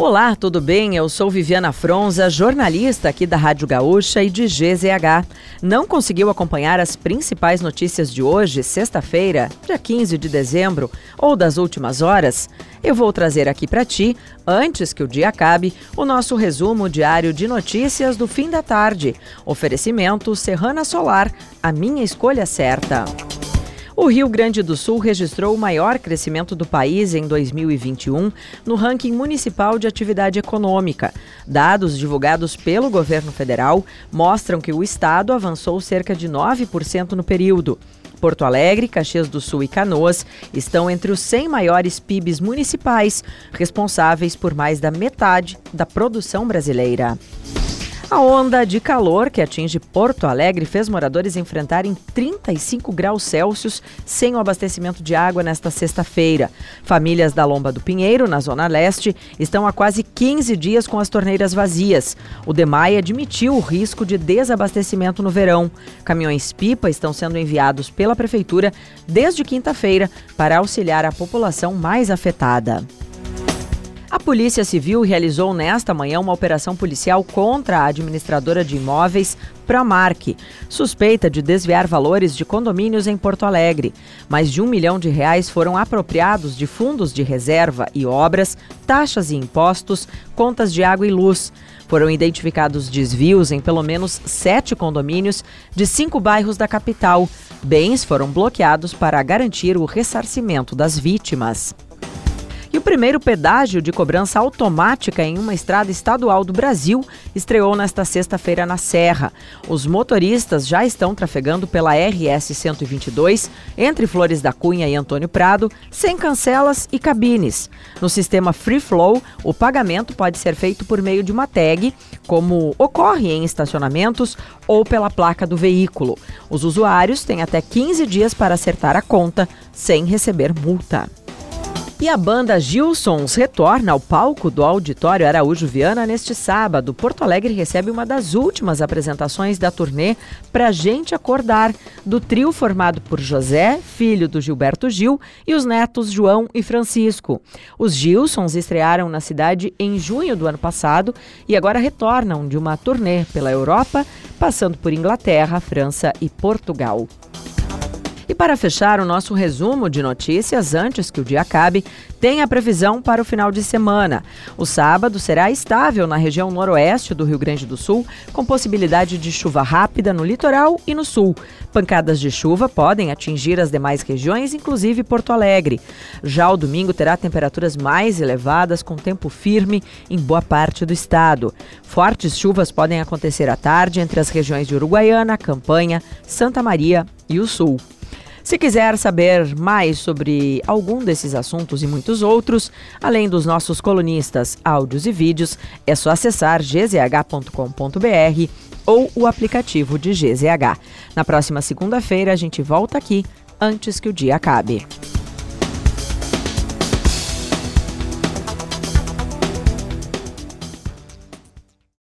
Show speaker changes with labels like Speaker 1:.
Speaker 1: Olá, tudo bem? Eu sou Viviana Fronza, jornalista aqui da Rádio Gaúcha e de GZH. Não conseguiu acompanhar as principais notícias de hoje, sexta-feira, dia 15 de dezembro, ou das últimas horas? Eu vou trazer aqui para ti, antes que o dia acabe, o nosso resumo diário de notícias do fim da tarde. Oferecimento Serrana Solar, a minha escolha certa. O Rio Grande do Sul registrou o maior crescimento do país em 2021 no ranking municipal de atividade econômica. Dados divulgados pelo governo federal mostram que o estado avançou cerca de 9% no período. Porto Alegre, Caxias do Sul e Canoas estão entre os 100 maiores PIBs municipais, responsáveis por mais da metade da produção brasileira. A onda de calor que atinge Porto Alegre fez moradores enfrentarem 35 graus Celsius sem o abastecimento de água nesta sexta-feira. Famílias da Lomba do Pinheiro, na Zona Leste, estão há quase 15 dias com as torneiras vazias. O DEMAI admitiu o risco de desabastecimento no verão. Caminhões-pipa estão sendo enviados pela Prefeitura desde quinta-feira para auxiliar a população mais afetada. A Polícia Civil realizou nesta manhã uma operação policial contra a administradora de imóveis Pramark, suspeita de desviar valores de condomínios em Porto Alegre. Mais de um milhão de reais foram apropriados de fundos de reserva e obras, taxas e impostos, contas de água e luz. Foram identificados desvios em pelo menos sete condomínios de cinco bairros da capital. Bens foram bloqueados para garantir o ressarcimento das vítimas. E o primeiro pedágio de cobrança automática em uma estrada estadual do Brasil estreou nesta sexta-feira na Serra. Os motoristas já estão trafegando pela RS 122 entre Flores da Cunha e Antônio Prado, sem cancelas e cabines. No sistema Free Flow, o pagamento pode ser feito por meio de uma tag, como ocorre em estacionamentos ou pela placa do veículo. Os usuários têm até 15 dias para acertar a conta sem receber multa. E a banda Gilsons retorna ao palco do Auditório Araújo Viana neste sábado. Porto Alegre recebe uma das últimas apresentações da turnê Pra Gente Acordar, do trio formado por José, filho do Gilberto Gil, e os netos João e Francisco. Os Gilsons estrearam na cidade em junho do ano passado e agora retornam de uma turnê pela Europa, passando por Inglaterra, França e Portugal. E para fechar o nosso resumo de notícias, antes que o dia acabe, tem a previsão para o final de semana. O sábado será estável na região noroeste do Rio Grande do Sul, com possibilidade de chuva rápida no litoral e no sul. Pancadas de chuva podem atingir as demais regiões, inclusive Porto Alegre. Já o domingo terá temperaturas mais elevadas, com tempo firme em boa parte do estado. Fortes chuvas podem acontecer à tarde entre as regiões de Uruguaiana, Campanha, Santa Maria e o Sul. Se quiser saber mais sobre algum desses assuntos e muitos outros, além dos nossos colunistas, áudios e vídeos, é só acessar gzh.com.br ou o aplicativo de GZH. Na próxima segunda-feira a gente volta aqui antes que o dia acabe.